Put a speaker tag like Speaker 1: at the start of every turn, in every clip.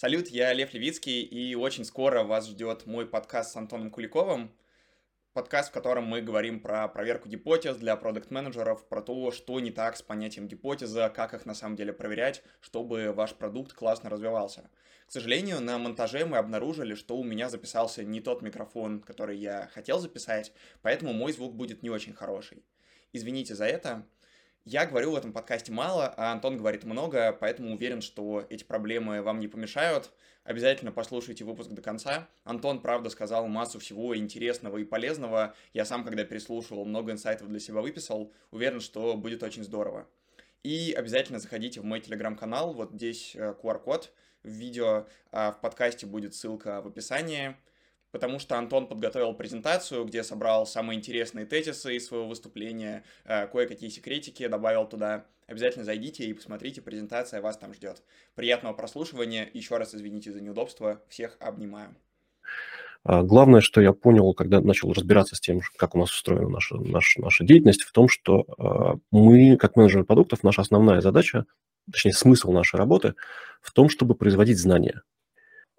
Speaker 1: Салют, я Лев Левицкий, и очень скоро вас ждет мой подкаст с Антоном Куликовым. Подкаст, в котором мы говорим про проверку гипотез для продукт-менеджеров, про то, что не так с понятием гипотеза, как их на самом деле проверять, чтобы ваш продукт классно развивался. К сожалению, на монтаже мы обнаружили, что у меня записался не тот микрофон, который я хотел записать, поэтому мой звук будет не очень хороший. Извините за это. Я говорю в этом подкасте мало, а Антон говорит много, поэтому уверен, что эти проблемы вам не помешают. Обязательно послушайте выпуск до конца. Антон, правда, сказал массу всего интересного и полезного. Я сам, когда переслушивал, много инсайтов для себя выписал. Уверен, что будет очень здорово. И обязательно заходите в мой телеграм-канал. Вот здесь QR-код э, в видео, а в подкасте будет ссылка в описании потому что Антон подготовил презентацию, где собрал самые интересные тезисы из своего выступления, э, кое-какие секретики добавил туда. Обязательно зайдите и посмотрите, презентация вас там ждет. Приятного прослушивания, еще раз извините за неудобство, всех обнимаю.
Speaker 2: А, главное, что я понял, когда начал разбираться с тем, как у нас устроена наша, наша, наша деятельность, в том, что а, мы, как менеджеры продуктов, наша основная задача, точнее, смысл нашей работы в том, чтобы производить знания.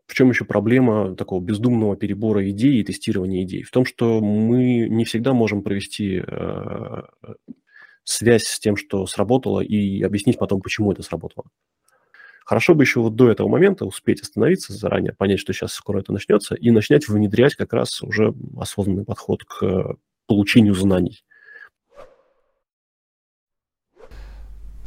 Speaker 2: В чем еще проблема такого бездумного перебора идей и тестирования идей? В том, что мы не всегда можем провести э, связь с тем, что сработало, и объяснить потом, почему это сработало. Хорошо бы еще вот до этого момента успеть остановиться заранее, понять, что сейчас скоро это начнется, и начать внедрять как раз уже осознанный подход к получению знаний.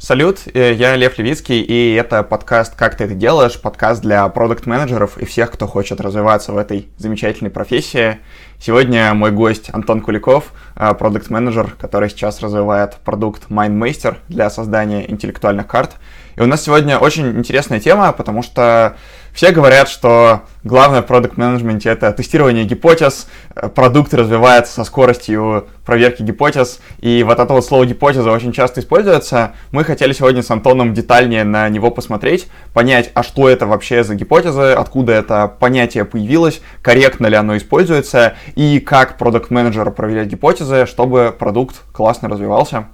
Speaker 1: Салют, э, я Лев Левицкий, и это подкаст «Как ты это делаешь?» Подкаст для продукт-менеджеров и всех, кто хочет развиваться в этой замечательной профессии. Сегодня мой гость Антон Куликов, э, продукт-менеджер, который сейчас развивает продукт MindMaster для создания интеллектуальных карт. И у нас сегодня очень интересная тема, потому что все говорят, что главное в продукт менеджменте это тестирование гипотез, продукт развивается со скоростью проверки гипотез, и вот это вот слово гипотеза очень часто используется. Мы хотели сегодня с Антоном детальнее на него посмотреть, понять, а что это вообще за гипотеза, откуда это понятие появилось, корректно ли оно используется, и как продукт менеджер проверять гипотезы, чтобы продукт классно развивался.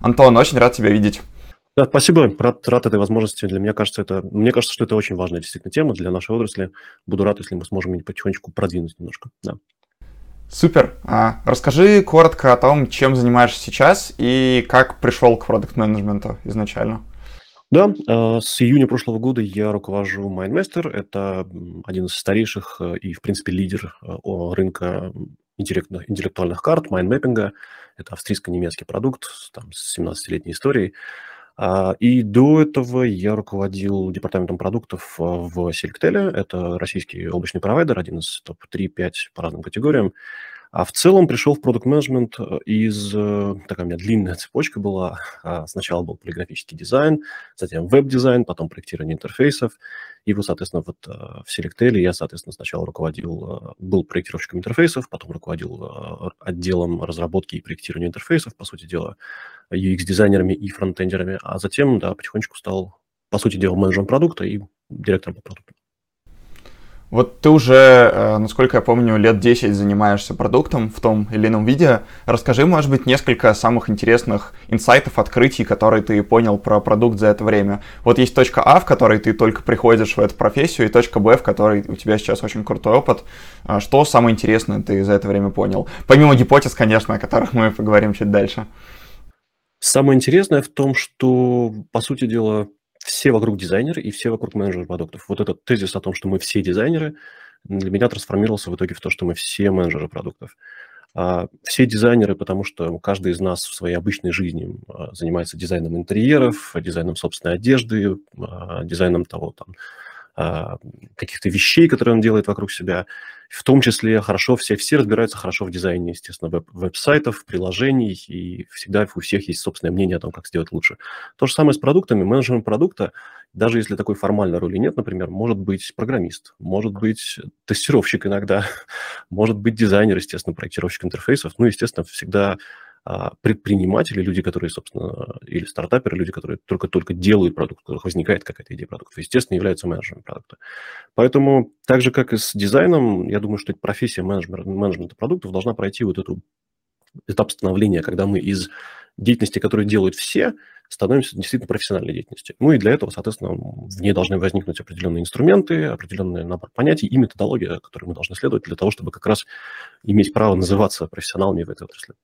Speaker 1: Антон, очень рад тебя видеть.
Speaker 2: Да, спасибо, рад, рад этой возможности. Для меня кажется, это, мне кажется, что это очень важная действительно тема для нашей отрасли. Буду рад, если мы сможем ее потихонечку продвинуть немножко. Да.
Speaker 1: Супер. А, расскажи коротко о том, чем занимаешься сейчас и как пришел к продукт-менеджменту изначально.
Speaker 2: Да, а, с июня прошлого года я руковожу MindMaster. Это один из старейших э, и, в принципе, лидер э, рынка интеллектуальных карт, mind mapping а. Это австрийско-немецкий продукт там, с 17-летней историей. А, и до этого я руководил департаментом продуктов а, в Selectel. Это российский облачный провайдер, один из топ-3-5 по разным категориям. А в целом пришел в product management э, из... Э, такая у меня длинная цепочка была. А, сначала был полиграфический дизайн, затем веб-дизайн, потом проектирование интерфейсов. И вот, соответственно, вот э, в Selectel я, соответственно, сначала руководил, был проектировщиком интерфейсов, потом руководил отделом разработки и проектирования интерфейсов, по сути дела, UX-дизайнерами и фронтендерами, а затем, да, потихонечку стал, по сути дела, менеджером продукта и директором по продукту.
Speaker 1: Вот ты уже, э, насколько я помню, лет 10 занимаешься продуктом в том или ином виде. Расскажи, может быть, несколько самых интересных инсайтов, открытий, которые ты понял про продукт за это время. Вот есть точка А, в которой ты только приходишь в эту профессию, и точка Б, в которой у тебя сейчас очень крутой опыт. А что самое интересное ты за это время понял? Помимо гипотез, конечно, о которых мы поговорим чуть дальше.
Speaker 2: Самое интересное в том, что, по сути дела, все вокруг дизайнеры и все вокруг менеджеры продуктов. Вот этот тезис о том, что мы все дизайнеры, для меня трансформировался в итоге в то, что мы все менеджеры продуктов. А, все дизайнеры, потому что каждый из нас в своей обычной жизни а, занимается дизайном интерьеров, дизайном собственной одежды, а, дизайном того, там, каких-то вещей, которые он делает вокруг себя. В том числе хорошо, все, все разбираются хорошо в дизайне, естественно, веб- веб-сайтов, приложений, и всегда у всех есть собственное мнение о том, как сделать лучше. То же самое с продуктами. Менеджером продукта, даже если такой формальной роли нет, например, может быть программист, может быть тестировщик иногда, может быть дизайнер, естественно, проектировщик интерфейсов. Ну, естественно, всегда а, предприниматели, люди, которые, собственно, или стартаперы, люди, которые только-только делают продукт, у которых возникает какая-то идея продукта, естественно, являются менеджерами продукта. Поэтому, так же, как и с дизайном, я думаю, что профессия менеджмента, менеджмента продуктов должна пройти вот эту этап становления, когда мы из деятельности, которые делают все, становимся действительно профессиональной деятельностью. Ну и для этого, соответственно, в ней должны возникнуть определенные инструменты, определенный набор понятий и методология, которую мы должны следовать для того, чтобы как раз иметь право называться профессионалами в этой отрасли.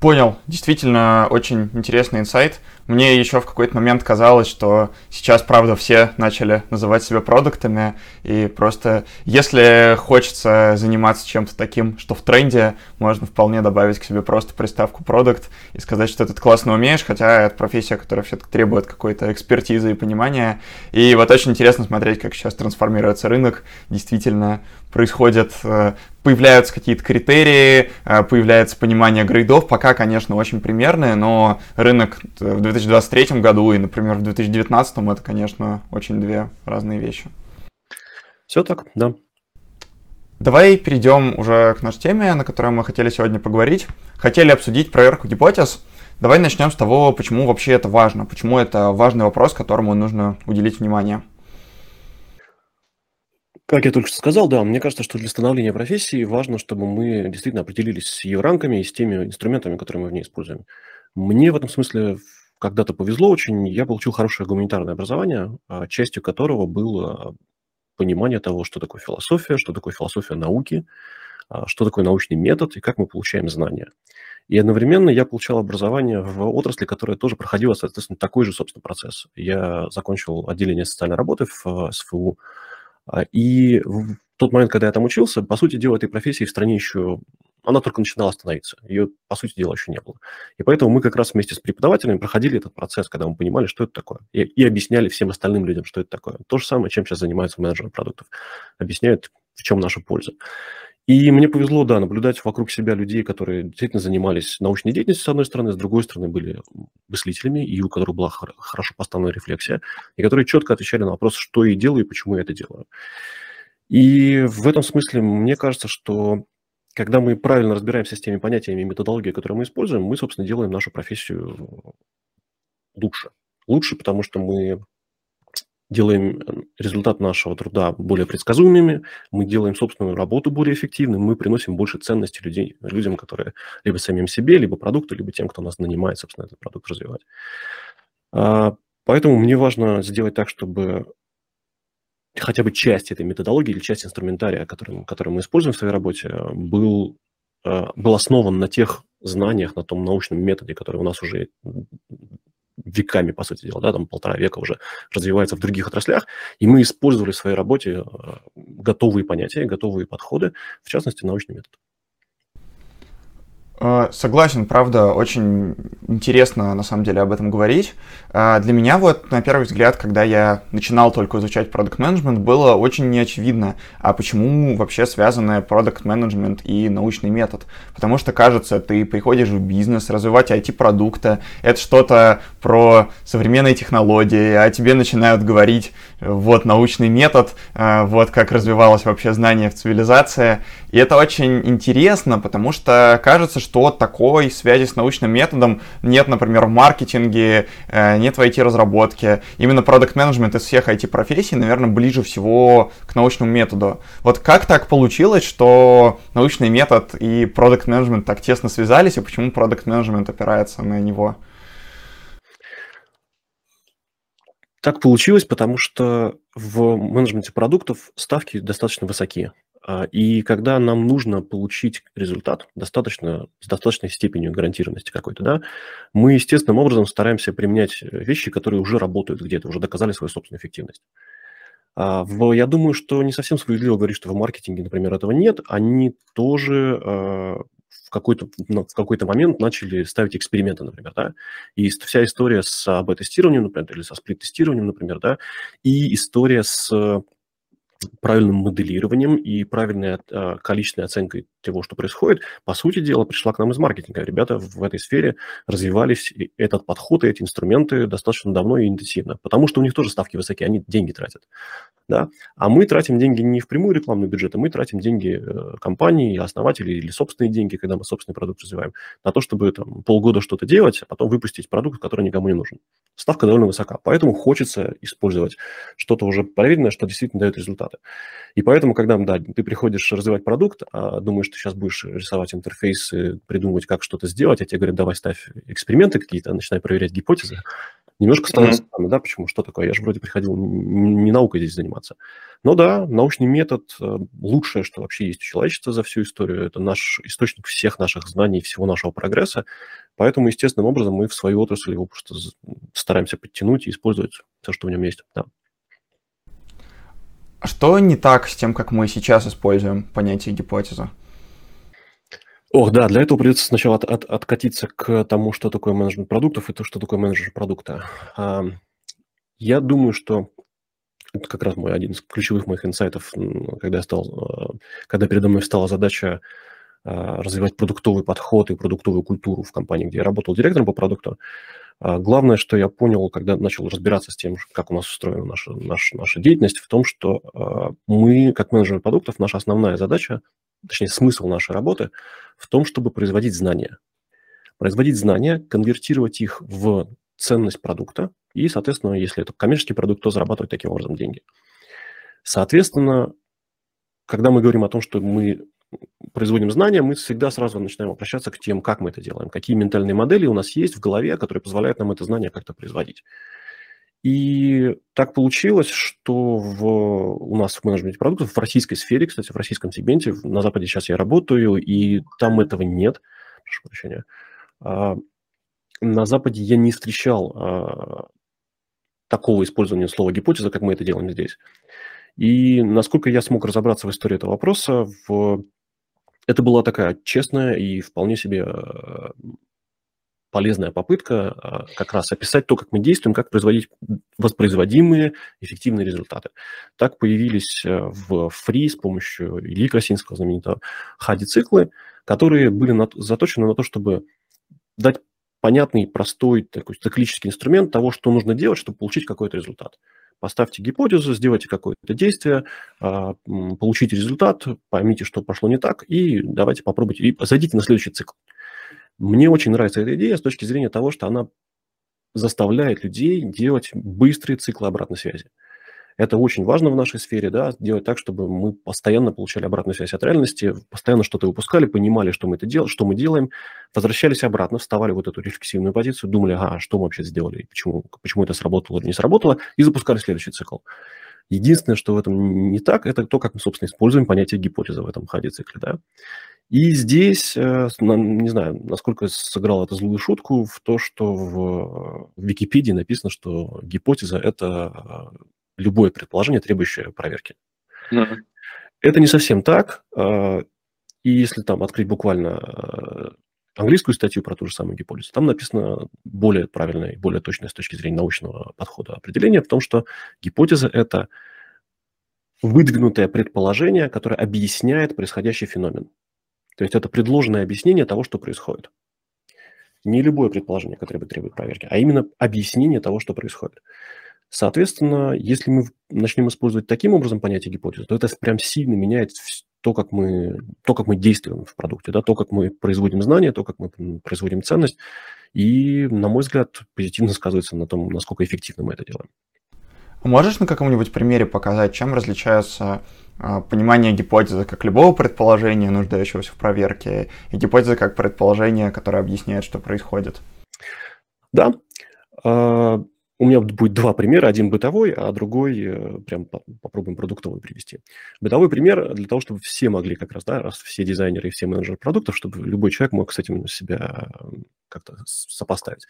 Speaker 1: Понял. Действительно, очень интересный инсайт. Мне еще в какой-то момент казалось, что сейчас, правда, все начали называть себя продуктами, и просто если хочется заниматься чем-то таким, что в тренде, можно вполне добавить к себе просто приставку продукт и сказать, что ты это классно умеешь, хотя это профессия, которая все-таки требует какой-то экспертизы и понимания. И вот очень интересно смотреть, как сейчас трансформируется рынок. Действительно, происходят, э, появляются какие-то критерии, э, появляется понимание грейдов, пока, конечно, очень примерные, но рынок в 2023 году и, например, в 2019 это, конечно, очень две разные вещи.
Speaker 2: Все так, да.
Speaker 1: Давай перейдем уже к нашей теме, на которой мы хотели сегодня поговорить. Хотели обсудить проверку гипотез. Давай начнем с того, почему вообще это важно, почему это важный вопрос, которому нужно уделить внимание.
Speaker 2: Как я только что сказал, да, мне кажется, что для становления профессии важно, чтобы мы действительно определились с ее рамками и с теми инструментами, которые мы в ней используем. Мне в этом смысле когда-то повезло очень. Я получил хорошее гуманитарное образование, а, частью которого было понимание того, что такое философия, что такое философия науки, а, что такое научный метод и как мы получаем знания. И одновременно я получал образование в отрасли, которая тоже проходила, соответственно, такой же, собственно, процесс. Я закончил отделение социальной работы в СФУ, а, и в тот момент, когда я там учился, по сути дела, этой профессии в стране еще, она только начинала становиться. Ее, по сути дела, еще не было. И поэтому мы как раз вместе с преподавателями проходили этот процесс, когда мы понимали, что это такое. И, и объясняли всем остальным людям, что это такое. То же самое, чем сейчас занимаются менеджеры продуктов. Объясняют, в чем наша польза. И мне повезло, да, наблюдать вокруг себя людей, которые действительно занимались научной деятельностью, с одной стороны, с другой стороны, были мыслителями, и у которых была хорошо поставлена рефлексия, и которые четко отвечали на вопрос, что я делаю и почему я это делаю. И в этом смысле мне кажется, что когда мы правильно разбираемся с теми понятиями и методологией, которые мы используем, мы, собственно, делаем нашу профессию лучше. Лучше, потому что мы делаем э, результат нашего труда более предсказуемыми, мы делаем собственную работу более эффективной, мы приносим больше ценности людей, людям, которые либо самим себе, либо продукту, либо тем, кто нас нанимает, собственно, этот продукт развивать. А, поэтому мне важно сделать так, чтобы хотя бы часть этой методологии или часть инструментария, который, который мы используем в своей работе, был, э, был основан на тех знаниях, на том научном методе, который у нас уже веками, по сути дела, да, там полтора века уже развивается в других отраслях, и мы использовали в своей работе э, готовые понятия, готовые подходы, в частности, научный метод.
Speaker 1: Э, согласен, правда, очень интересно на самом деле об этом говорить. Э, для меня вот на первый взгляд, когда я начинал только изучать продукт менеджмент было очень неочевидно, а почему вообще связаны продукт менеджмент и научный метод. Потому что, кажется, ты приходишь в бизнес, развивать IT-продукты, это что-то про современные технологии, а тебе начинают говорить, вот научный метод, э, вот как развивалось вообще знание в цивилизации. И это очень интересно, потому что кажется, что такой связи с научным методом нет, например, в маркетинге, э, нет в IT-разработке. Именно продукт менеджмент из всех IT-профессий, наверное, ближе всего к научному методу. Вот как так получилось, что научный метод и продукт менеджмент так тесно связались, и почему продукт менеджмент опирается на него?
Speaker 2: Так получилось, потому что в менеджменте продуктов ставки достаточно высокие. А, и когда нам нужно получить результат достаточно, с достаточной степенью гарантированности какой-то, да, мы естественным образом стараемся применять э, вещи, которые уже работают где-то, уже доказали свою собственную эффективность. А, я думаю, что не совсем справедливо говорить, что в маркетинге, например, этого нет. Они тоже а, в какой-то, в какой-то момент начали ставить эксперименты, например, да, и вся история с АБ-тестированием, например, или со сплит-тестированием, например, да, и история с правильным моделированием и правильной э, количественной оценкой того, что происходит, по сути дела, пришла к нам из маркетинга. Ребята в этой сфере развивались, этот подход и эти инструменты достаточно давно и интенсивно, потому что у них тоже ставки высокие, они деньги тратят. Да? А мы тратим деньги не в прямую рекламную бюджет, а мы тратим деньги э, компании, основателей или собственные деньги, когда мы собственный продукт развиваем, на то, чтобы там, полгода что-то делать, а потом выпустить продукт, который никому не нужен. Ставка довольно высока, поэтому хочется использовать что-то уже проверенное, что действительно дает результаты. И поэтому, когда да, ты приходишь развивать продукт, а думаешь, ты ты сейчас будешь рисовать интерфейсы, придумывать, как что-то сделать, а тебе говорят, давай ставь эксперименты какие-то, начинай проверять гипотезы. Немножко становится mm-hmm. странно, да, почему, что такое? Я же вроде приходил не наукой здесь заниматься. Но да, научный метод э, лучшее, что вообще есть у человечества за всю историю. Это наш источник всех наших знаний, всего нашего прогресса. Поэтому, естественным образом, мы в свою отрасль его просто стараемся подтянуть и использовать все, что в нем есть. Да.
Speaker 1: Что не так с тем, как мы сейчас используем понятие гипотеза?
Speaker 2: Ох, да, для этого придется сначала от, от, откатиться к тому, что такое менеджмент продуктов и то, что такое менеджер продукта. Я думаю, что это как раз мой один из ключевых моих инсайтов, когда я стал, э, когда передо мной стала задача а, развивать продуктовый подход и продуктовую культуру в компании, где я работал директором по продукту. А, главное, что я понял, когда начал разбираться с тем, как у нас устроена наша, наша, наша деятельность, в том, что а, мы, как менеджеры продуктов, наша основная задача, точнее, смысл нашей работы в том, чтобы производить знания. Производить знания, конвертировать их в ценность продукта и, соответственно, если это коммерческий продукт, то зарабатывать таким образом деньги. Соответственно, когда мы говорим о том, что мы производим знания, мы всегда сразу начинаем обращаться к тем, как мы это делаем, какие ментальные модели у нас есть в голове, которые позволяют нам это знание как-то производить. И так получилось, что в, у нас в менеджменте продуктов, в российской сфере, кстати, в российском сегменте, на Западе сейчас я работаю, и там этого нет, прошу прощения, а, на Западе я не встречал а, такого использования слова гипотеза, как мы это делаем здесь. И насколько я смог разобраться в истории этого вопроса, в это была такая честная и вполне себе э, полезная попытка а, как раз описать то, как мы действуем, как производить воспроизводимые эффективные результаты. Так появились э, в Free с помощью Ильи Красинского знаменитого хади-циклы, которые были заточены на то, чтобы дать понятный, простой такой циклический инструмент того, что нужно делать, чтобы получить какой-то результат поставьте гипотезу, сделайте какое-то действие, а, получите результат, поймите, что пошло не так, и давайте попробуйте, и зайдите на следующий цикл. Мне очень нравится эта идея с точки зрения того, что она заставляет людей делать быстрые циклы обратной связи. Это очень важно в нашей сфере, да, делать так, чтобы мы постоянно получали обратную связь от реальности, постоянно что-то выпускали, понимали, что мы это делаем, что мы делаем, возвращались обратно, вставали в вот эту рефлексивную позицию, думали, ага, что мы вообще сделали, почему, почему это сработало или не сработало, и запускали следующий цикл. Единственное, что в этом не так, это то, как мы, собственно, используем понятие гипотезы в этом ходе цикле, да. И здесь, э, не знаю, насколько сыграл это злую шутку, в то, что в Википедии написано, что гипотеза – это любое предположение, требующее проверки. Mm-hmm. Это не совсем так. И если там открыть буквально английскую статью про ту же самую гипотезу, там написано более правильное и более точное с точки зрения научного подхода определение в том, что гипотеза – это выдвинутое предположение, которое объясняет происходящий феномен. То есть это предложенное объяснение того, что происходит. Не любое предположение, которое бы требует проверки, а именно объяснение того, что происходит. Соответственно, если мы начнем использовать таким образом понятие гипотезы, то это прям сильно меняет то, как мы, то, как мы действуем в продукте, да, то, как мы производим знания, то, как мы производим ценность. И, на мой взгляд, позитивно сказывается на том, насколько эффективно мы это делаем.
Speaker 1: Можешь на каком-нибудь примере показать, чем различаются понимание гипотезы как любого предположения, нуждающегося в проверке, и гипотеза как предположение, которое объясняет, что происходит?
Speaker 2: Да. А, у меня будет два примера, один бытовой, а другой э, прям попробуем продуктовый привести. Бытовой пример для того, чтобы все могли как раз, да, раз все дизайнеры и все менеджеры продуктов, чтобы любой человек мог с этим себя как-то сопоставить.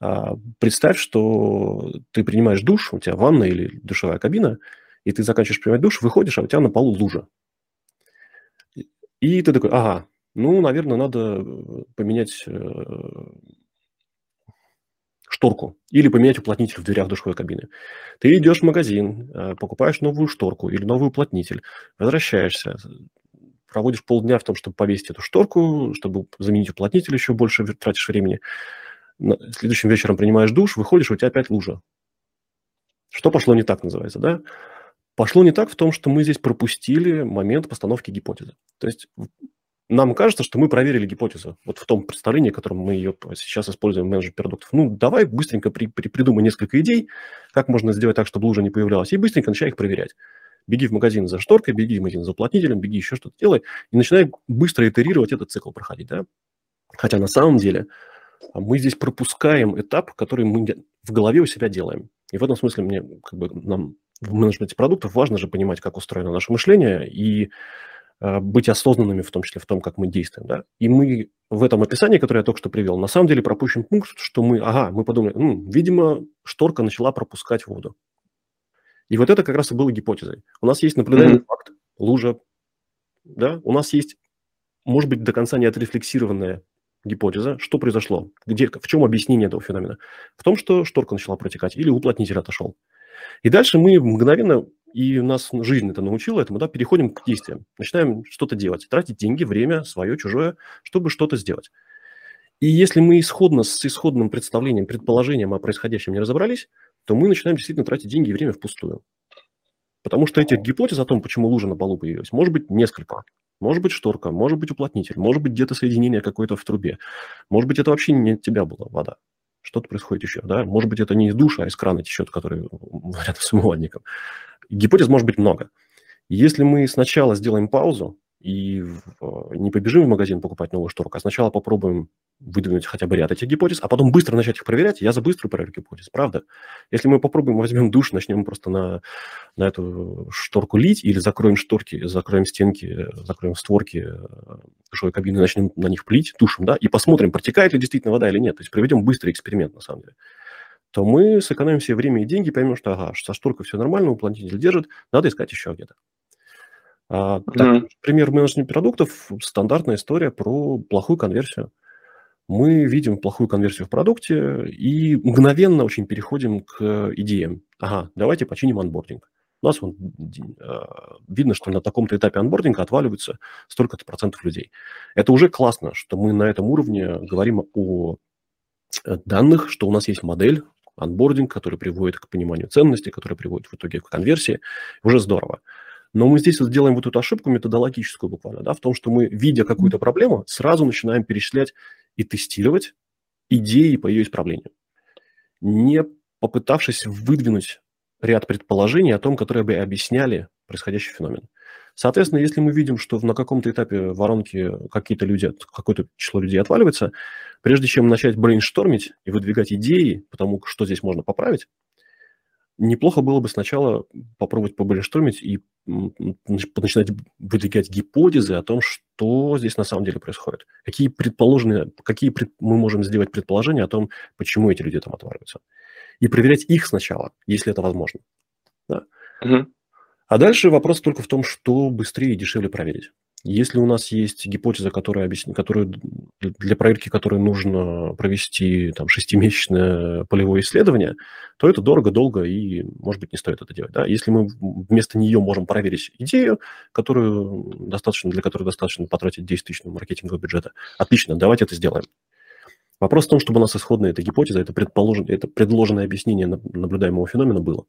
Speaker 2: А, представь, что ты принимаешь душ, у тебя ванна или душевая кабина, и ты заканчиваешь принимать душ, выходишь, а у тебя на полу лужа. И ты такой, ага, ну, наверное, надо э, поменять э, шторку или поменять уплотнитель в дверях душевой кабины. Ты идешь в магазин, э, покупаешь новую шторку или новый уплотнитель, возвращаешься, проводишь полдня в том, чтобы повесить эту шторку, чтобы заменить уплотнитель, еще больше тратишь времени. Следующим вечером принимаешь душ, выходишь, у тебя опять лужа. Что пошло не так, называется, да? Пошло не так в том, что мы здесь пропустили момент постановки гипотезы. То есть нам кажется, что мы проверили гипотезу. Вот в том представлении, которым мы ее сейчас используем в менеджере продуктов. Ну, давай быстренько при, при, придумай несколько идей, как можно сделать так, чтобы лужа не появлялась, и быстренько начай их проверять. Беги в магазин за шторкой, беги в магазин за уплотнителем, беги еще что-то делай, и начинай быстро итерировать этот цикл проходить, да. Хотя на самом деле а, мы здесь пропускаем этап, который мы в голове у себя делаем. И в этом смысле мне, как бы, нам в менеджменте продуктов важно же понимать, как устроено наше мышление и э, быть осознанными в том числе в том, как мы действуем. Да? И мы в этом описании, которое я только что привел, на самом деле пропущен пункт, что мы, ага, мы подумали, М, видимо, шторка начала пропускать воду. И вот это как раз и было гипотезой. У нас есть наблюдаемый mm-hmm. факт, лужа, да, у нас есть, может быть, до конца не отрефлексированная гипотеза, что произошло, где, в чем объяснение этого феномена? В том, что шторка начала протекать или уплотнитель отошел. И дальше мы мгновенно, и нас жизнь это научила этому, да, переходим к действиям. Начинаем что-то делать, тратить деньги, время, свое, чужое, чтобы что-то сделать. И если мы исходно с исходным представлением, предположением о происходящем не разобрались, то мы начинаем действительно тратить деньги и время впустую. Потому что этих гипотез о том, почему лужа на полу появилась, может быть несколько. Может быть шторка, может быть уплотнитель, может быть где-то соединение какое-то в трубе. Может быть это вообще не от тебя была вода. Что-то происходит еще, да? Может быть это не из душа, а из крана течет, который рядом с умывальником. Гипотез может быть много. Если мы сначала сделаем паузу, и не побежим в магазин покупать новую шторку, а сначала попробуем выдвинуть хотя бы ряд этих гипотез, а потом быстро начать их проверять, я за быструю проверку гипотез, правда. Если мы попробуем, возьмем душ, начнем просто на, на эту шторку лить или закроем шторки, закроем стенки, закроем створки душевой кабины, начнем на них плить душем, да, и посмотрим, протекает ли действительно вода или нет, то есть проведем быстрый эксперимент, на самом деле, то мы сэкономим себе время и деньги, поймем, что, ага, со шторкой все нормально, уплотнитель держит, надо искать еще где-то. А, так, mm Пример менеджмента продуктов – стандартная история про плохую конверсию. Мы видим плохую конверсию в продукте и мгновенно очень переходим к идеям. Ага, давайте починим анбординг. У нас вон, а, видно, что на таком-то этапе анбординга отваливаются столько-то процентов людей. Это уже классно, что мы на этом уровне говорим о э, данных, что у нас есть модель, анбординг, который приводит к пониманию ценности, который приводит в итоге к конверсии. Уже здорово. Но мы здесь вот делаем вот эту ошибку методологическую буквально, да, в том, что мы, видя какую-то проблему, сразу начинаем перечислять и тестировать идеи по ее исправлению, не попытавшись выдвинуть ряд предположений о том, которые бы объясняли происходящий феномен. Соответственно, если мы видим, что на каком-то этапе воронки какие-то люди, какое-то число людей отваливается, прежде чем начать брейнштормить и выдвигать идеи, потому что здесь можно поправить, неплохо было бы сначала попробовать побрейнштормить и начинать выдвигать гипотезы о том, что здесь на самом деле происходит. Какие предположенные, какие пред, мы можем сделать предположения о том, почему эти люди там отваливаются. И проверять их сначала, если это возможно. Да? Угу. А дальше вопрос только в том, что быстрее и дешевле проверить. Если у нас есть гипотеза, которая объясни, которую, для проверки которой нужно провести там, шестимесячное полевое исследование, то это дорого, долго и, может быть, не стоит это делать. Да? Если мы вместо нее можем проверить идею, которую достаточно, для которой достаточно потратить 10 тысяч маркетингового бюджета, отлично, давайте это сделаем. Вопрос в том, чтобы у нас исходная эта гипотеза, это, предположенное, это предложенное объяснение наблюдаемого феномена было.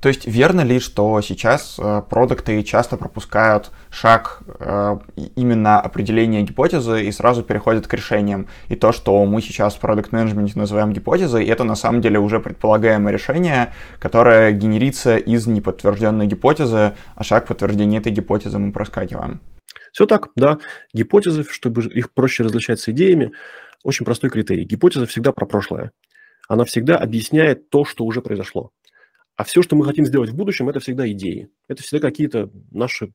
Speaker 1: То есть верно ли, что сейчас э, продукты часто пропускают шаг э, именно определения гипотезы и сразу переходят к решениям? И то, что мы сейчас в продукт менеджменте называем гипотезой, это на самом деле уже предполагаемое решение, которое генерится из неподтвержденной гипотезы, а шаг подтверждения этой гипотезы мы проскакиваем.
Speaker 2: Все так, да. Гипотезы, чтобы их проще различать с идеями, очень простой критерий. Гипотеза всегда про прошлое. Она всегда объясняет то, что уже произошло. А все, что мы хотим сделать в будущем, это всегда идеи. Это всегда какие-то наши,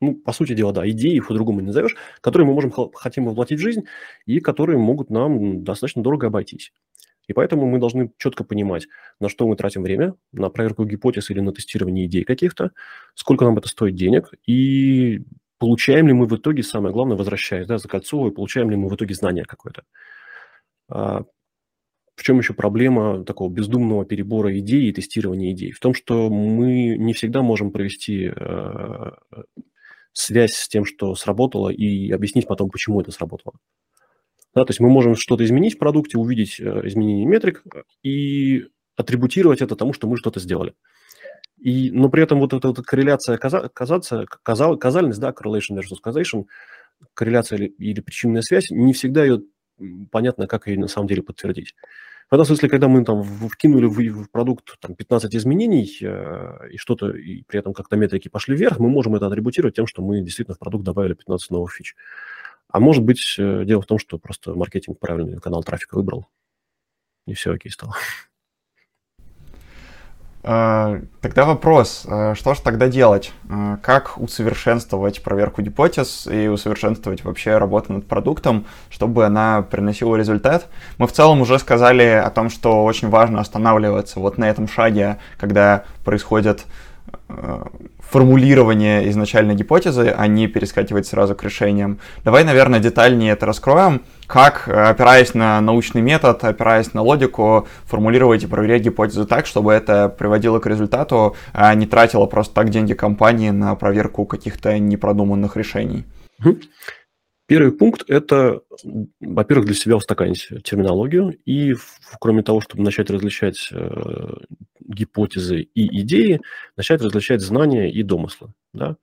Speaker 2: ну, по сути дела, да, идеи, их по-другому не назовешь, которые мы можем, хотим воплотить в жизнь и которые могут нам достаточно дорого обойтись. И поэтому мы должны четко понимать, на что мы тратим время, на проверку гипотез или на тестирование идей каких-то, сколько нам это стоит денег, и получаем ли мы в итоге, самое главное, возвращаясь, да, закольцовывая, получаем ли мы в итоге знания какое-то. В чем еще проблема такого бездумного перебора идей и тестирования идей? В том, что мы не всегда можем провести э, связь с тем, что сработало, и объяснить потом, почему это сработало. Да, то есть мы можем что-то изменить в продукте, увидеть э, изменение метрик и атрибутировать это тому, что мы что-то сделали. И, но при этом вот эта, вот корреляция, казаться, казал, казальность, да, correlation versus causation, корреляция или, или причинная связь, не всегда ее понятно, как ее на самом деле подтвердить. В этом смысле, когда мы там вкинули в, продукт там, 15 изменений э, и что-то, и при этом как-то метрики пошли вверх, мы можем это атрибутировать тем, что мы действительно в продукт добавили 15 новых фич. А может быть, э, дело в том, что просто маркетинг правильный канал трафика выбрал, и все окей стало.
Speaker 1: Э, тогда вопрос, э, что же тогда делать? Э, как усовершенствовать проверку гипотез и усовершенствовать вообще работу над продуктом, чтобы она приносила результат? Мы в целом уже сказали о том, что очень важно останавливаться вот на этом шаге, когда происходит формулирование изначальной гипотезы, а не перескакивать сразу к решениям. Давай, наверное, детальнее это раскроем, как, опираясь на научный метод, опираясь на логику, формулировать и проверять гипотезы так, чтобы это приводило к результату, а не тратило просто так деньги компании на проверку каких-то непродуманных решений.
Speaker 2: Первый пункт – это, во-первых, для себя устаканить терминологию, и кроме того, чтобы начать различать э, гипотезы и идеи, начать различать знания и домыслы, да,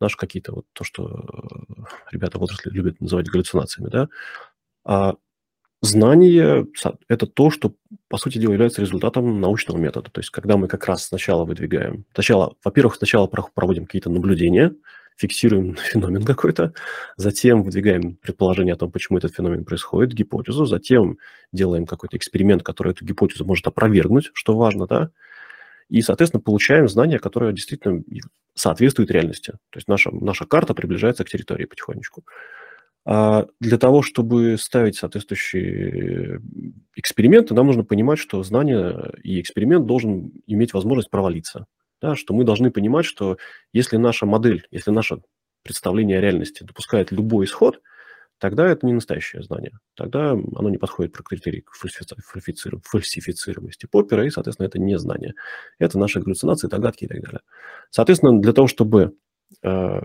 Speaker 2: наши какие-то вот то, что э, ребята в отрасли любят называть галлюцинациями, да, а знание – это то, что, по сути дела, является результатом научного метода. То есть, когда мы как раз сначала выдвигаем, сначала, во-первых, сначала проводим какие-то наблюдения, фиксируем феномен какой-то, затем выдвигаем предположение о том, почему этот феномен происходит, гипотезу, затем делаем какой-то эксперимент, который эту гипотезу может опровергнуть, что важно, да, и, соответственно, получаем знания, которые действительно соответствуют реальности. То есть наша, наша карта приближается к территории потихонечку. А для того, чтобы ставить соответствующие эксперименты, нам нужно понимать, что знание и эксперимент должен иметь возможность провалиться да, что мы должны понимать, что если наша модель, если наше представление о реальности допускает любой исход, тогда это не настоящее знание. Тогда оно не подходит по критерии фальсифицируемости Поппера, и, соответственно, это не знание. Это наши галлюцинации, догадки и так далее. Соответственно, для того, чтобы э,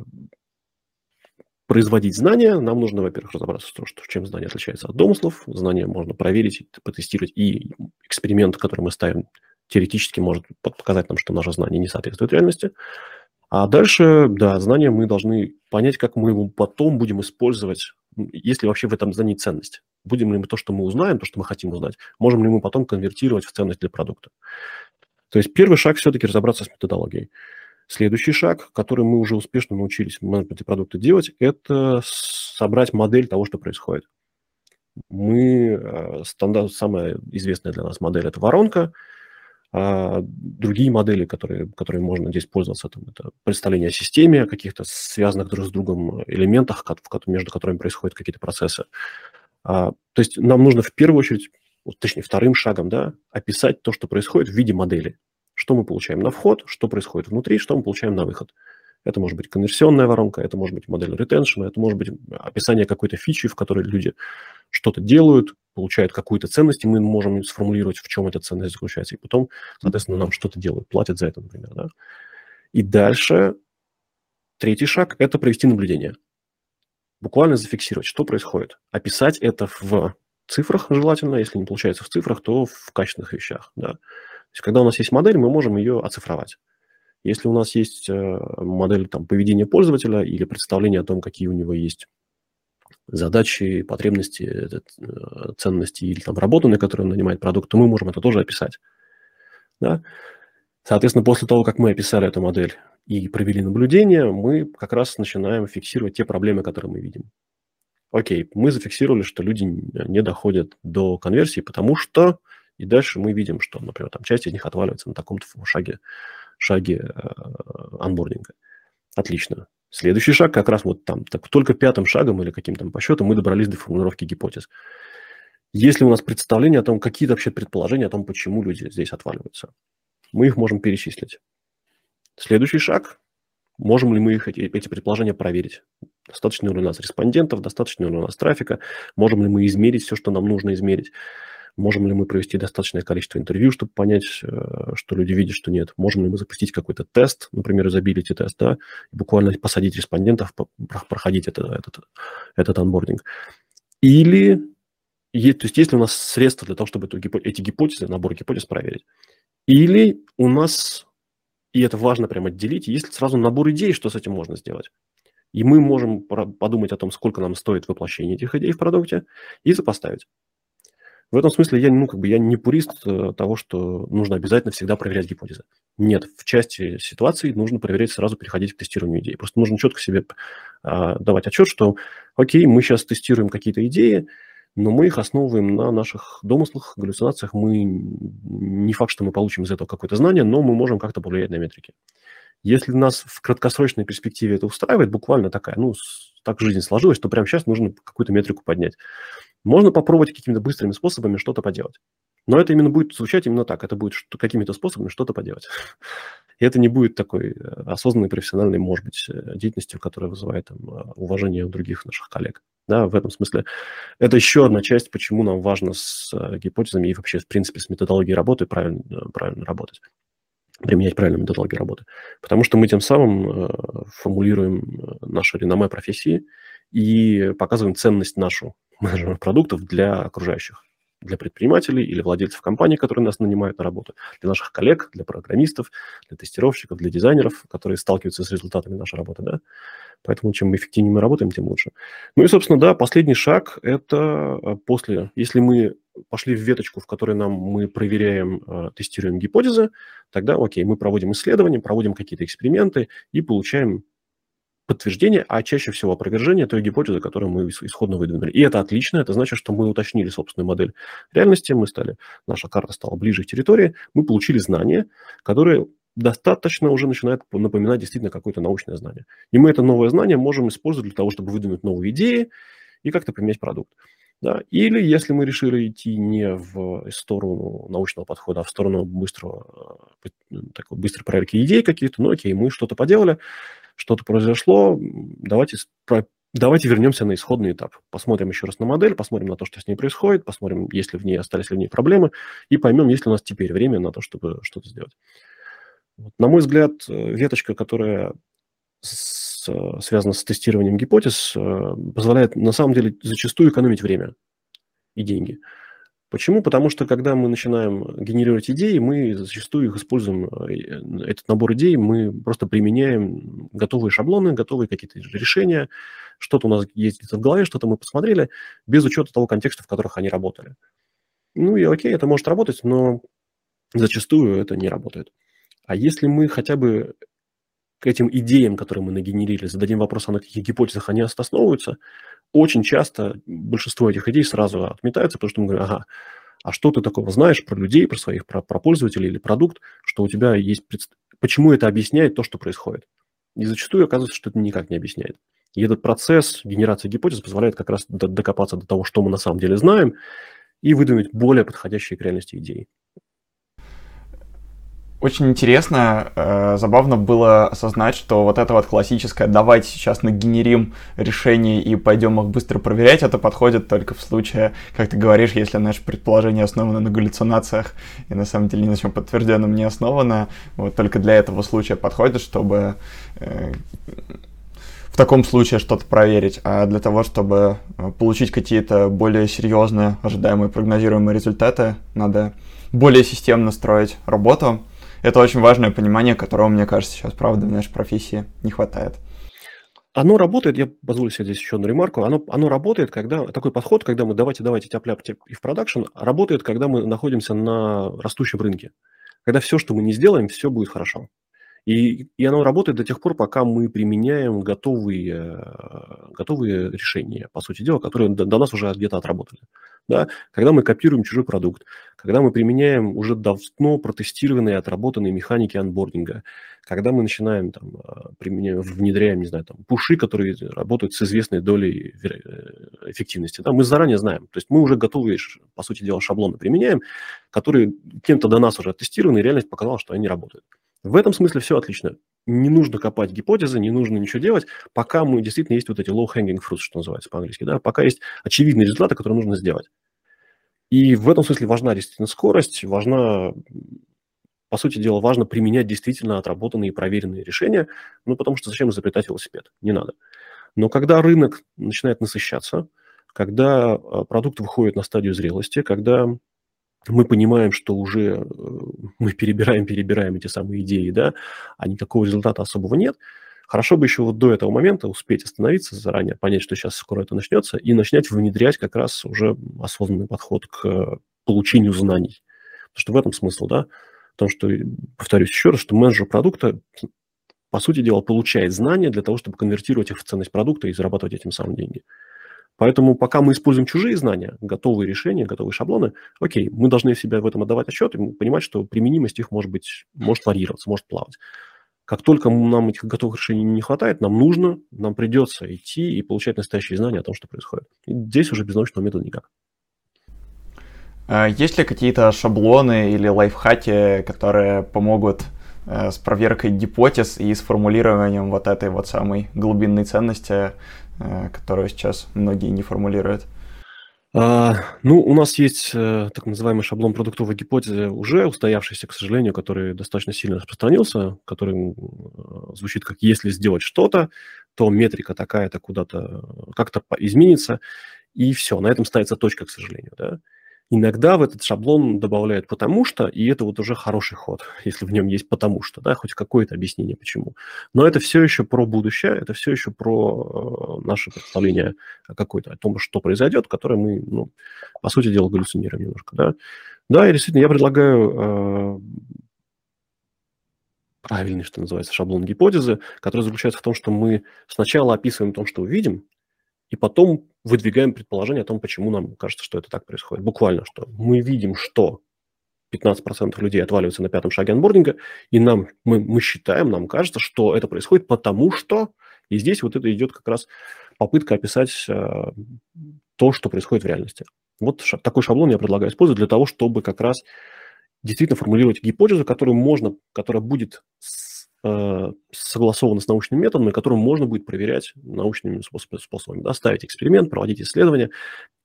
Speaker 2: производить знания, нам нужно, во-первых, разобраться в том, что, чем знание отличается от домыслов. Знание можно проверить, потестировать, и эксперимент, который мы ставим теоретически может показать нам, что наше знание не соответствует реальности. А дальше, да, знания мы должны понять, как мы его потом будем использовать, есть ли вообще в этом знании ценность. Будем ли мы то, что мы узнаем, то, что мы хотим узнать, можем ли мы потом конвертировать в ценность для продукта. То есть первый шаг все-таки разобраться с методологией. Следующий шаг, который мы уже успешно научились в менеджменте продукта делать, это собрать модель того, что происходит. Мы, э, стандарт, самая известная для нас модель – это воронка – а другие модели, которые, которые можно здесь пользоваться, там, это представление о системе, о каких-то связанных друг с другом элементах, между которыми происходят какие-то процессы. А, то есть нам нужно в первую очередь, точнее, вторым шагом, да, описать то, что происходит в виде модели. Что мы получаем на вход, что происходит внутри, что мы получаем на выход. Это может быть конверсионная воронка, это может быть модель ретеншена, это может быть описание какой-то фичи, в которой люди что-то делают, получают какую-то ценность, и мы можем сформулировать, в чем эта ценность заключается, и потом, соответственно, нам что-то делают, платят за это, например. Да? И дальше третий шаг – это провести наблюдение. Буквально зафиксировать, что происходит. Описать это в цифрах желательно, если не получается в цифрах, то в качественных вещах. Да? То есть, когда у нас есть модель, мы можем ее оцифровать. Если у нас есть э, модель там, поведения пользователя или представление о том, какие у него есть задачи, потребности, э, ценности или там работу, на которую он нанимает продукт, то мы можем это тоже описать. Да? Соответственно, после того, как мы описали эту модель и провели наблюдение, мы как раз начинаем фиксировать те проблемы, которые мы видим. Окей, мы зафиксировали, что люди не доходят до конверсии, потому что... И дальше мы видим, что, например, там часть из них отваливается на таком-то шаге, шаге э, анбординга. Отлично. Следующий шаг как раз вот там, так, только пятым шагом или каким-то по счету мы добрались до формулировки гипотез. Если у нас представление о том, какие-то вообще предположения о том, почему люди здесь отваливаются, мы их можем перечислить. Следующий шаг, можем ли мы их, эти, эти предположения проверить. Достаточно ли у нас респондентов, достаточно ли у нас трафика, можем ли мы измерить все, что нам нужно измерить. Можем ли мы провести достаточное количество интервью, чтобы понять, э, что люди видят, что нет? Можем ли мы запустить какой-то тест, например, изобилити тест, да, и буквально посадить респондентов, проходить это, этот, этот onboarding? Или, то есть есть ли у нас средства для того, чтобы эту, эти гипотезы, набор гипотез проверить? Или у нас, и это важно прям отделить, есть сразу набор идей, что с этим можно сделать. И мы можем подумать о том, сколько нам стоит воплощение этих идей в продукте, и сопоставить. В этом смысле я, ну, как бы, я не пурист э, того, что нужно обязательно всегда проверять гипотезы. Нет, в части ситуаций нужно проверять сразу, переходить к тестированию идей. Просто нужно четко себе а, давать отчет, что, окей, мы сейчас тестируем какие-то идеи, но мы их основываем на наших домыслах, галлюцинациях. Мы не факт, что мы получим из этого какое-то знание, но мы можем как-то повлиять на метрики. Если нас в краткосрочной перспективе это устраивает, буквально такая, ну, так жизнь сложилась, то прямо сейчас нужно какую-то метрику поднять. Можно попробовать какими-то быстрыми способами что-то поделать. Но это именно будет звучать именно так. Это будет какими-то способами что-то поделать. И это не будет такой э, осознанной, профессиональной, может быть, э, деятельностью, которая вызывает там, э, уважение у других наших коллег. Да, в этом смысле это еще одна часть, почему нам важно с гипотезами и вообще, в принципе, с методологией работы правильно, правильно работать применять правильную методологию работы. Потому что мы тем самым формулируем наше реноме профессии и показываем ценность нашу менеджеров продуктов для окружающих для предпринимателей или владельцев компаний, которые нас нанимают на работу, для наших коллег, для программистов, для тестировщиков, для дизайнеров, которые сталкиваются с результатами нашей работы, да. Поэтому чем эффективнее мы работаем, тем лучше. Ну и, собственно, да, последний шаг – это э, после, если мы пошли в веточку, в которой нам мы проверяем, э, тестируем гипотезы, тогда, окей, мы проводим исследования, проводим какие-то эксперименты и получаем подтверждение, а чаще всего опровержение той гипотезы, которую мы исходно выдвинули. И это отлично, это значит, что мы уточнили собственную модель реальности, мы стали, наша карта стала ближе к территории, мы получили знания, которые достаточно уже начинают напоминать действительно какое-то научное знание. И мы это новое знание можем использовать для того, чтобы выдвинуть новые идеи и как-то поменять продукт. Да? Или если мы решили идти не в сторону научного подхода, а в сторону быстрого, э, такой быстрой проверки идей каких-то, ну окей, мы что-то поделали, что-то произошло, давайте, давайте вернемся на исходный этап. Посмотрим еще раз на модель, посмотрим на то, что с ней происходит, посмотрим, есть ли в ней, остались ли в ней проблемы, и поймем, есть ли у нас теперь время на то, чтобы что-то сделать. На мой взгляд, э, веточка, которая с, связана с тестированием гипотез, э, позволяет на самом деле зачастую экономить время и деньги. Почему? Потому что когда мы начинаем генерировать идеи, мы зачастую их используем, э, этот набор идей, мы просто применяем готовые шаблоны, готовые какие-то решения, что-то у нас есть где-то в голове, что-то мы посмотрели, без учета того контекста, в которых они работали. Ну и окей, это может работать, но зачастую это не работает. А если мы хотя бы к этим идеям, которые мы нагенерили, зададим вопрос, а на каких гипотезах они основываются, очень часто большинство этих идей сразу отметается, потому что мы говорим, ага, а что ты такого знаешь про людей, про своих, про, про пользователей или продукт, что у тебя есть... Почему это объясняет то, что происходит? И зачастую оказывается, что это никак не объясняет. И этот процесс генерации гипотез позволяет как раз докопаться до того, что мы на самом деле знаем, и выдвинуть более подходящие к реальности идеи.
Speaker 1: Очень интересно, э, забавно было осознать, что вот это вот классическое «давайте сейчас нагенерим решение и пойдем их быстро проверять», это подходит только в случае, как ты говоришь, если наше предположение основано на галлюцинациях и на самом деле ни на чем подтвержденном не основано, вот только для этого случая подходит, чтобы э, в таком случае что-то проверить, а для того, чтобы э, получить какие-то более серьезные, ожидаемые, прогнозируемые результаты, надо более системно строить работу, это очень важное понимание, которого, мне кажется, сейчас, правда, в нашей профессии не хватает.
Speaker 2: Оно работает, я позволю себе здесь еще одну ремарку, оно, оно работает, когда, такой подход, когда мы давайте, давайте тяп-ляп и в продакшн, работает, когда мы находимся на растущем рынке. Когда все, что мы не сделаем, все будет хорошо. И, и оно работает до тех пор, пока мы применяем готовые, э, готовые решения, по сути дела, которые до, до нас уже где-то отработали. Да? Когда мы копируем чужой продукт, когда мы применяем уже давно протестированные, отработанные механики анбординга, когда мы начинаем там, э, применяем, внедряем, не знаю, там, пуши, которые работают с известной долей э, эффективности. Да? Мы заранее знаем. То есть мы уже готовые, по сути дела, шаблоны применяем, которые кем-то до нас уже оттестированы, и реальность показала, что они работают. В этом смысле все отлично. Не нужно копать гипотезы, не нужно ничего делать, пока мы действительно есть вот эти low-hanging fruits, что называется по-английски, да, пока есть очевидные результаты, которые нужно сделать. И в этом смысле важна действительно скорость, важна, по сути дела, важно применять действительно отработанные и проверенные решения, ну, потому что зачем изобретать велосипед? Не надо. Но когда рынок начинает насыщаться, когда а, продукт выходит на стадию зрелости, когда мы понимаем, что уже э, мы перебираем, перебираем эти самые идеи, да, а никакого результата особого нет, Хорошо бы еще вот до этого момента успеть остановиться заранее, понять, что сейчас скоро это начнется, и начинать внедрять как раз уже осознанный подход к получению знаний. Потому что в этом смысл, да, в том, что, повторюсь еще раз, что менеджер продукта, по сути дела, получает знания для того, чтобы конвертировать их в ценность продукта и зарабатывать этим самым деньги. Поэтому пока мы используем чужие знания, готовые решения, готовые шаблоны, окей, мы должны себя в этом отдавать отчет и понимать, что применимость их может быть, может варьироваться, может плавать. Как только нам этих готовых решений не хватает, нам нужно, нам придется идти и получать настоящие знания о том, что происходит. И здесь уже без научного метода никак.
Speaker 1: А есть ли какие-то шаблоны или лайфхаки, которые помогут э, с проверкой гипотез и с формулированием вот этой вот самой глубинной ценности, которую сейчас многие не формулируют?
Speaker 2: А, ну, у нас есть э, так называемый шаблон продуктовой гипотезы, уже устоявшийся, к сожалению, который достаточно сильно распространился, который э, звучит как «если сделать что-то, то метрика такая-то куда-то как-то изменится», и все, на этом ставится точка, к сожалению, да. Иногда в этот шаблон добавляют «потому что», и это вот уже хороший ход, если в нем есть «потому что», да, хоть какое-то объяснение почему. Но это все еще про будущее, это все еще про э, наше представление какое-то о том, что произойдет, которое мы, ну, по сути дела, галлюцинируем немножко, да. Да, и действительно, я предлагаю э, правильный, что называется, шаблон гипотезы, который заключается в том, что мы сначала описываем то, что увидим, и потом выдвигаем предположение о том, почему нам кажется, что это так происходит. Буквально, что мы видим, что 15% людей отваливаются на пятом шаге анбординга, и нам, мы, мы считаем, нам кажется, что это происходит потому что... И здесь вот это идет как раз попытка описать э, то, что происходит в реальности. Вот ша- такой шаблон я предлагаю использовать для того, чтобы как раз действительно формулировать гипотезу, которую можно, которая будет согласовано с научными методами, которые можно будет проверять научными способами. Да, ставить эксперимент, проводить исследования,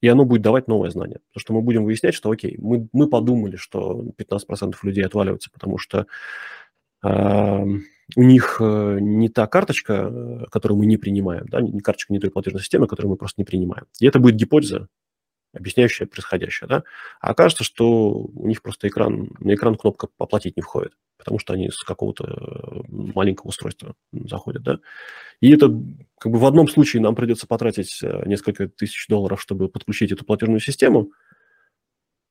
Speaker 2: и оно будет давать новое знание. Потому что мы будем выяснять, что, окей, мы, мы подумали, что 15% людей отваливаются, потому что э, у них э, не та карточка, э, которую мы не принимаем, да, не карточка не той платежной системы, которую мы просто не принимаем. И это будет гипотеза, объясняющая происходящее, да, а окажется, что у них просто экран, на экран кнопка «оплатить» не входит, потому что они с какого-то э, маленького устройства заходят, да. И это как бы в одном случае нам придется потратить э, несколько тысяч долларов, чтобы подключить эту платежную систему,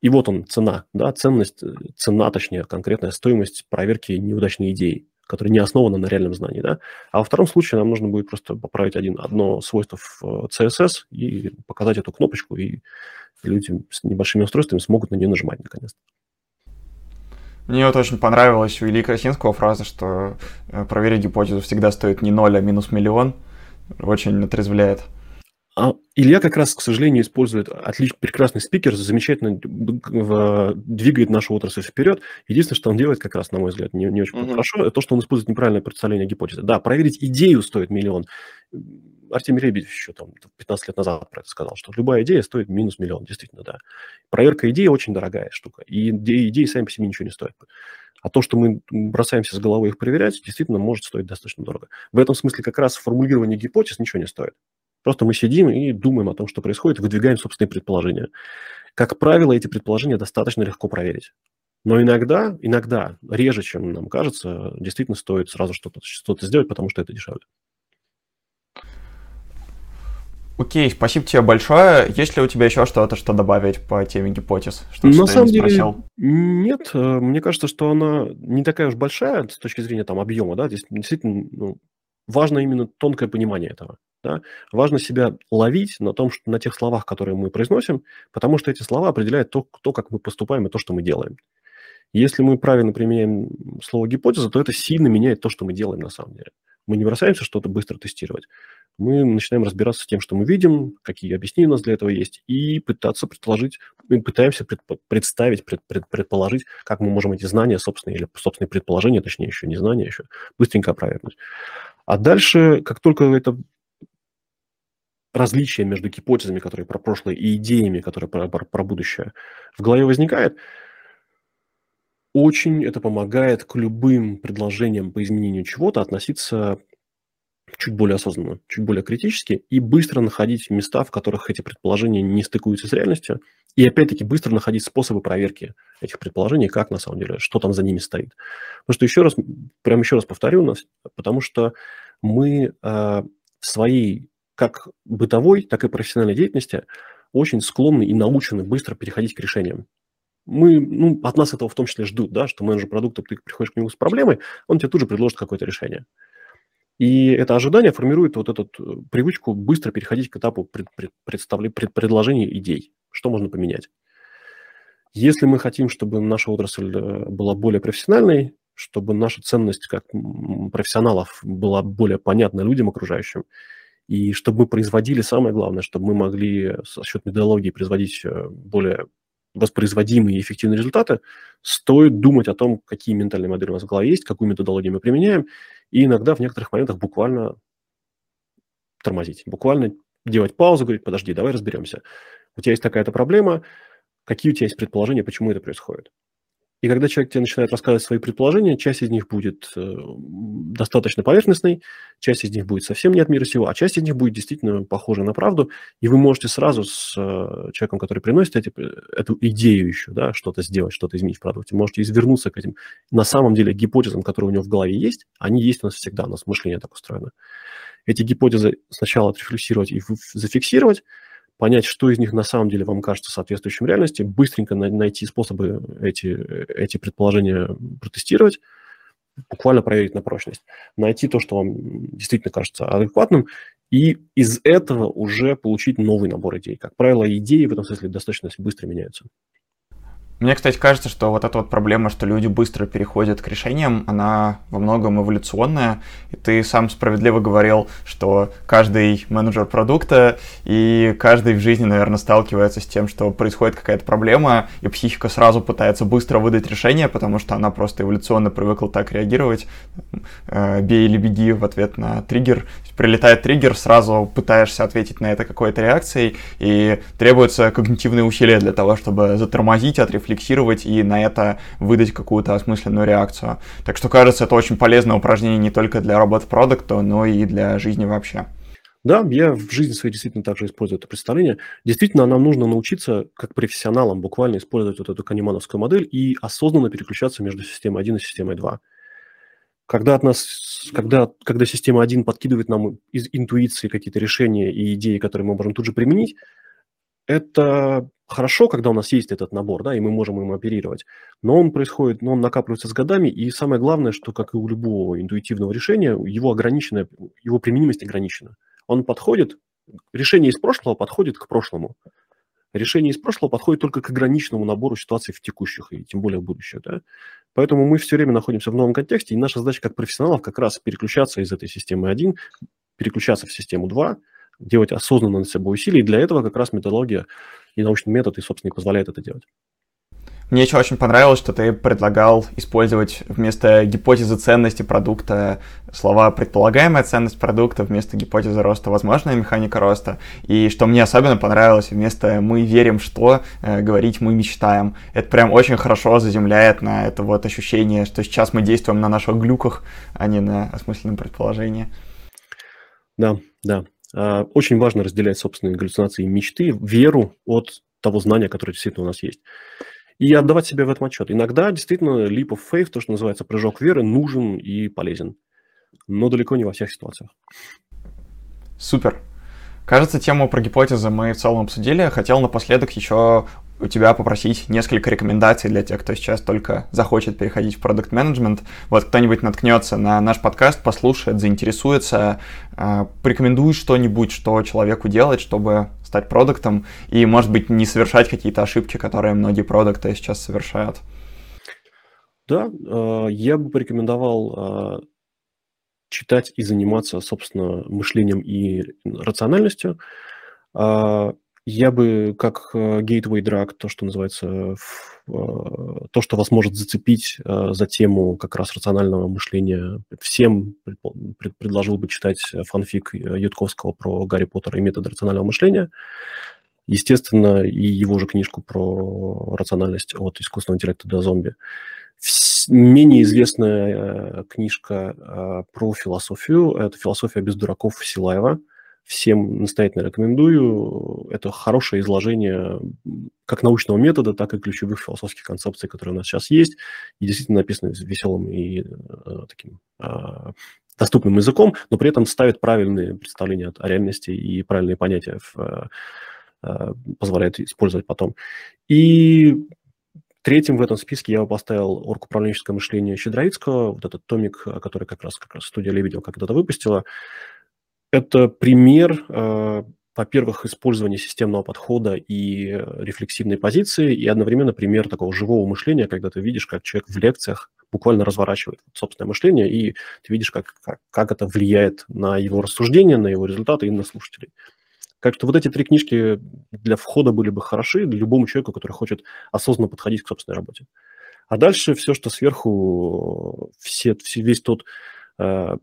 Speaker 2: и вот он, цена, да, ценность, э, цена, точнее, конкретная стоимость проверки неудачной идеи которое не основано на реальном знании. Да? А во втором случае нам нужно будет просто поправить один, одно свойство в CSS и показать эту кнопочку, и люди с небольшими устройствами смогут на нее нажимать наконец-то.
Speaker 1: Мне вот очень понравилась у Ильи Красинского фраза, что э, проверить гипотезу всегда стоит не ноль, а минус миллион. Очень отрезвляет.
Speaker 2: А Илья как раз, к сожалению, использует отличный, прекрасный спикер, замечательно двигает нашу отрасль вперед. Единственное, что он делает, как раз, на мой взгляд, не, не очень uh-huh. хорошо, это то, что он использует неправильное представление гипотезы. Да, проверить идею стоит миллион. Артемий Лебедев еще там 15 лет назад про это сказал, что любая идея стоит минус миллион, действительно, да. Проверка идеи очень дорогая штука, и идеи сами по себе ничего не стоят. А то, что мы бросаемся с головой их проверять, действительно может стоить достаточно дорого. В этом смысле как раз формулирование гипотез ничего не стоит. Просто мы сидим и думаем о том, что происходит, выдвигаем собственные предположения. Как правило, эти предположения достаточно легко проверить. Но иногда, иногда, реже, чем нам кажется, действительно стоит сразу что-то что сделать, потому что это дешевле.
Speaker 1: Окей, спасибо тебе большое. Есть ли у тебя еще что-то, что добавить по теме гипотез?
Speaker 2: Что На самом деле спросил? нет. Э, мне кажется, что она не такая уж большая с точки зрения там объема, да. Здесь действительно ну, важно именно тонкое понимание этого. Да? Важно себя ловить на том, что на тех словах, которые мы произносим, потому что эти слова определяют то, то, как мы поступаем и то, что мы делаем. Если мы правильно применяем слово гипотеза, то это сильно меняет то, что мы делаем на самом деле. Мы не бросаемся что-то быстро тестировать. Мы начинаем разбираться с тем, что мы видим, какие объяснения у нас для этого есть, и пытаться предположить, мы пытаемся пред, представить, пред, пред, предположить, как мы можем эти знания, собственные, или собственные предположения, точнее, еще не знания, еще быстренько опровергнуть. А дальше, как только это различие между гипотезами, которые про прошлое, и идеями, которые про, про, про будущее, в голове возникает, очень это помогает к любым предложениям по изменению чего-то относиться чуть более осознанно, чуть более критически и быстро находить места, в которых эти предположения не стыкуются с реальностью, и опять-таки быстро находить способы проверки этих предположений, как на самом деле, что там за ними стоит. Потому что еще раз, прям еще раз повторю нас, потому что мы э, в своей как бытовой, так и профессиональной деятельности очень склонны и научены быстро переходить к решениям. Мы, ну, от нас этого в том числе ждут, да, что менеджер продукта, ты приходишь к нему с проблемой, он тебе тут же предложит какое-то решение. И это ожидание формирует вот эту э, привычку быстро переходить к этапу пред, пред, пред, предложения идей, что можно поменять. Если мы хотим, чтобы наша отрасль э, была более профессиональной, чтобы наша ценность как профессионалов была более понятна людям окружающим, и чтобы мы производили, самое главное, чтобы мы могли за счет методологии производить э, более воспроизводимые и эффективные результаты, стоит думать о том, какие ментальные модели у нас в голове есть, какую методологию мы применяем, и иногда в некоторых моментах буквально тормозить, буквально делать паузу, говорить, подожди, давай разберемся. У тебя есть такая-то проблема, какие у тебя есть предположения, почему это происходит. И когда человек тебе начинает рассказывать свои предположения, часть из них будет э, достаточно поверхностной, часть из них будет совсем не от мира сего, а часть из них будет действительно похожа на правду, и вы можете сразу с э, человеком, который приносит эти, эту идею еще, да, что-то сделать, что-то изменить в продукте, можете извернуться к этим, на самом деле, гипотезам, которые у него в голове есть, они есть у нас всегда, у нас мышление так устроено. Эти гипотезы сначала отрефлексировать и зафиксировать, понять, что из них на самом деле вам кажется соответствующим реальности, быстренько найти способы эти, эти предположения протестировать, буквально проверить на прочность, найти то, что вам действительно кажется адекватным, и из этого уже получить новый набор идей. Как правило, идеи в этом смысле достаточно быстро меняются.
Speaker 1: Мне, кстати, кажется, что вот эта вот проблема, что люди быстро переходят к решениям, она во многом эволюционная. И ты сам справедливо говорил, что каждый менеджер продукта и каждый в жизни, наверное, сталкивается с тем, что происходит какая-то проблема, и психика сразу пытается быстро выдать решение, потому что она просто эволюционно привыкла так реагировать. Э, бей или беги в ответ на триггер. Прилетает триггер, сразу пытаешься ответить на это какой-то реакцией, и требуются когнитивные усилия для того, чтобы затормозить, отрефлексировать отрефлексировать и на это выдать какую-то осмысленную реакцию. Так что, кажется, это очень полезное упражнение не только для работы продукта, но и для жизни вообще.
Speaker 2: Да, я в жизни своей действительно также использую это представление. Действительно, нам нужно научиться, как профессионалам, буквально использовать вот эту канемановскую модель и осознанно переключаться между системой 1 и системой 2. Когда, от нас, когда, когда система 1 подкидывает нам из интуиции какие-то решения и идеи, которые мы можем тут же применить, это хорошо, когда у нас есть этот набор, да, и мы можем им оперировать, но он происходит, но он накапливается с годами, и самое главное, что, как и у любого интуитивного решения, его ограниченная, его применимость ограничена. Он подходит, решение из прошлого подходит к прошлому. Решение из прошлого подходит только к ограниченному набору ситуаций в текущих и тем более в будущих. Да? Поэтому мы все время находимся в новом контексте, и наша задача как профессионалов как раз переключаться из этой системы 1, переключаться в систему 2, делать осознанно над собой усилия, и для этого как раз методология и научный метод, и, собственно, и позволяет это делать.
Speaker 1: Мне еще очень понравилось, что ты предлагал использовать вместо гипотезы ценности продукта слова «предполагаемая ценность продукта» вместо гипотезы роста «возможная механика роста». И что мне особенно понравилось, вместо «мы верим, что» э, говорить «мы мечтаем». Это прям очень хорошо заземляет на это вот ощущение, что сейчас мы действуем на наших глюках, а не на осмысленном предположении.
Speaker 2: Да, да. А, очень важно разделять собственные галлюцинации и мечты, веру от того знания, которое действительно у нас есть. И отдавать себе в этом отчет. Иногда действительно leap of faith, то, что называется прыжок веры, нужен и полезен. Но далеко не во всех ситуациях.
Speaker 1: Супер. Кажется, тему про гипотезы мы в целом обсудили. Хотел напоследок еще у тебя попросить несколько рекомендаций для тех, кто сейчас только захочет переходить в продукт менеджмент. Вот кто-нибудь наткнется на наш подкаст, послушает, заинтересуется, э, порекомендует что-нибудь, что человеку делать, чтобы стать продуктом и, может быть, не совершать какие-то ошибки, которые многие продукты сейчас совершают.
Speaker 2: Да, э, я бы порекомендовал э, читать и заниматься, собственно, мышлением и рациональностью. Я бы как э, gateway drug, то, что называется, э, то, что вас может зацепить э, за тему как раз рационального мышления, всем предложил бы читать фанфик Ютковского про Гарри Поттера и метод рационального мышления. Естественно, и его же книжку про рациональность от искусственного интеллекта до зомби. Менее известная книжка про философию – это «Философия без дураков» Силаева – Всем настоятельно рекомендую. Это хорошее изложение как научного метода, так и ключевых философских концепций, которые у нас сейчас есть. И действительно написано веселым и э, таким доступным языком, но при этом ставит правильные представления о реальности и правильные понятия в, позволяет использовать потом. И Третьим в этом списке я поставил «Оргуправленческое мышление» Щедровицкого, вот этот томик, который как раз, как раз студия Лебедева когда-то выпустила. Это пример, э, во-первых, использования системного подхода и рефлексивной позиции, и одновременно пример такого живого мышления, когда ты видишь, как человек в лекциях буквально разворачивает собственное мышление, и ты видишь, как, как, как это влияет на его рассуждения, на его результаты и на слушателей. Так что вот эти три книжки для входа были бы хороши для любому человеку, который хочет осознанно подходить к собственной работе. А дальше все, что сверху, все, весь тот э,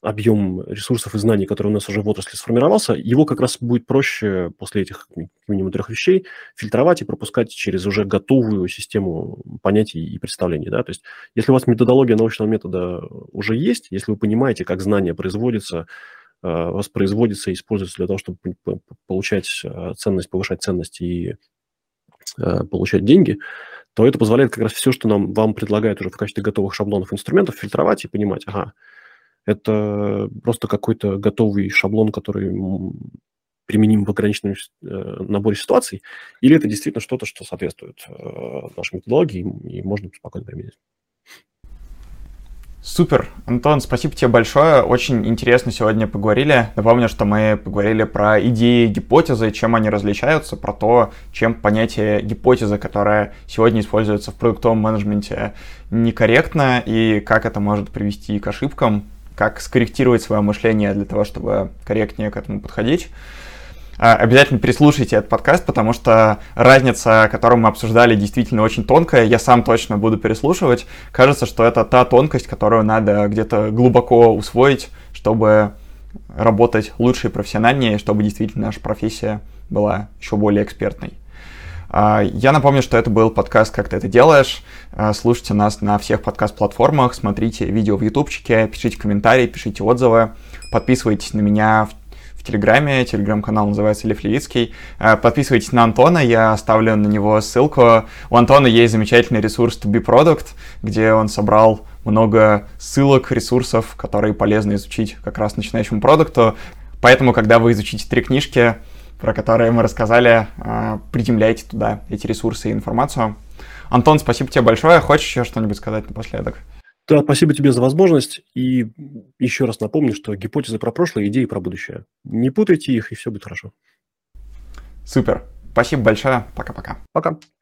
Speaker 2: объем ресурсов и знаний, который у нас уже в отрасли сформировался, его как раз будет проще после этих минимум трех вещей фильтровать и пропускать через уже готовую систему понятий и представлений. Да? То есть если у вас методология научного метода уже есть, если вы понимаете, как знание производится, Э, воспроизводится и используется для того, чтобы получать э, ценность, повышать ценность и э, получать деньги, то это позволяет как раз все, что нам, вам предлагают уже в качестве готовых шаблонов инструментов, фильтровать и понимать, ага, это просто какой-то готовый шаблон, который применим в ограниченном наборе ситуаций, или это действительно что-то, что соответствует нашей методологии и можно спокойно применить.
Speaker 1: Супер. Антон, спасибо тебе большое. Очень интересно сегодня поговорили. Напомню, что мы поговорили про идеи гипотезы, чем они различаются, про то, чем понятие гипотезы, которое сегодня используется в продуктовом менеджменте, некорректно, и как это может привести к ошибкам, как скорректировать свое мышление для того, чтобы корректнее к этому подходить. А, обязательно переслушайте этот подкаст, потому что разница, которую мы обсуждали, действительно очень тонкая. Я сам точно буду переслушивать. Кажется, что это та тонкость, которую надо где-то глубоко усвоить, чтобы работать лучше и профессиональнее, чтобы действительно наша профессия была еще более экспертной. А, я напомню, что это был подкаст «Как ты это делаешь». А, слушайте нас на всех подкаст-платформах, смотрите видео в ютубчике, пишите комментарии, пишите отзывы, подписывайтесь на меня в Телеграме. Телеграм-канал называется Лев Левицкий. Э, подписывайтесь на Антона, я оставлю на него ссылку. У Антона есть замечательный ресурс To Be Product, где он собрал много ссылок, ресурсов, которые полезно изучить как раз начинающему продукту. Поэтому, когда вы изучите три книжки, про которые мы рассказали, э, приземляйте туда эти ресурсы и информацию. Антон, спасибо тебе большое. Хочешь еще что-нибудь сказать напоследок?
Speaker 2: Да, спасибо тебе за возможность. И еще раз напомню, что гипотезы про прошлое, идеи про будущее. Не путайте их, и все будет хорошо.
Speaker 1: Супер. Спасибо большое. Пока-пока.
Speaker 2: Пока. -пока. Пока.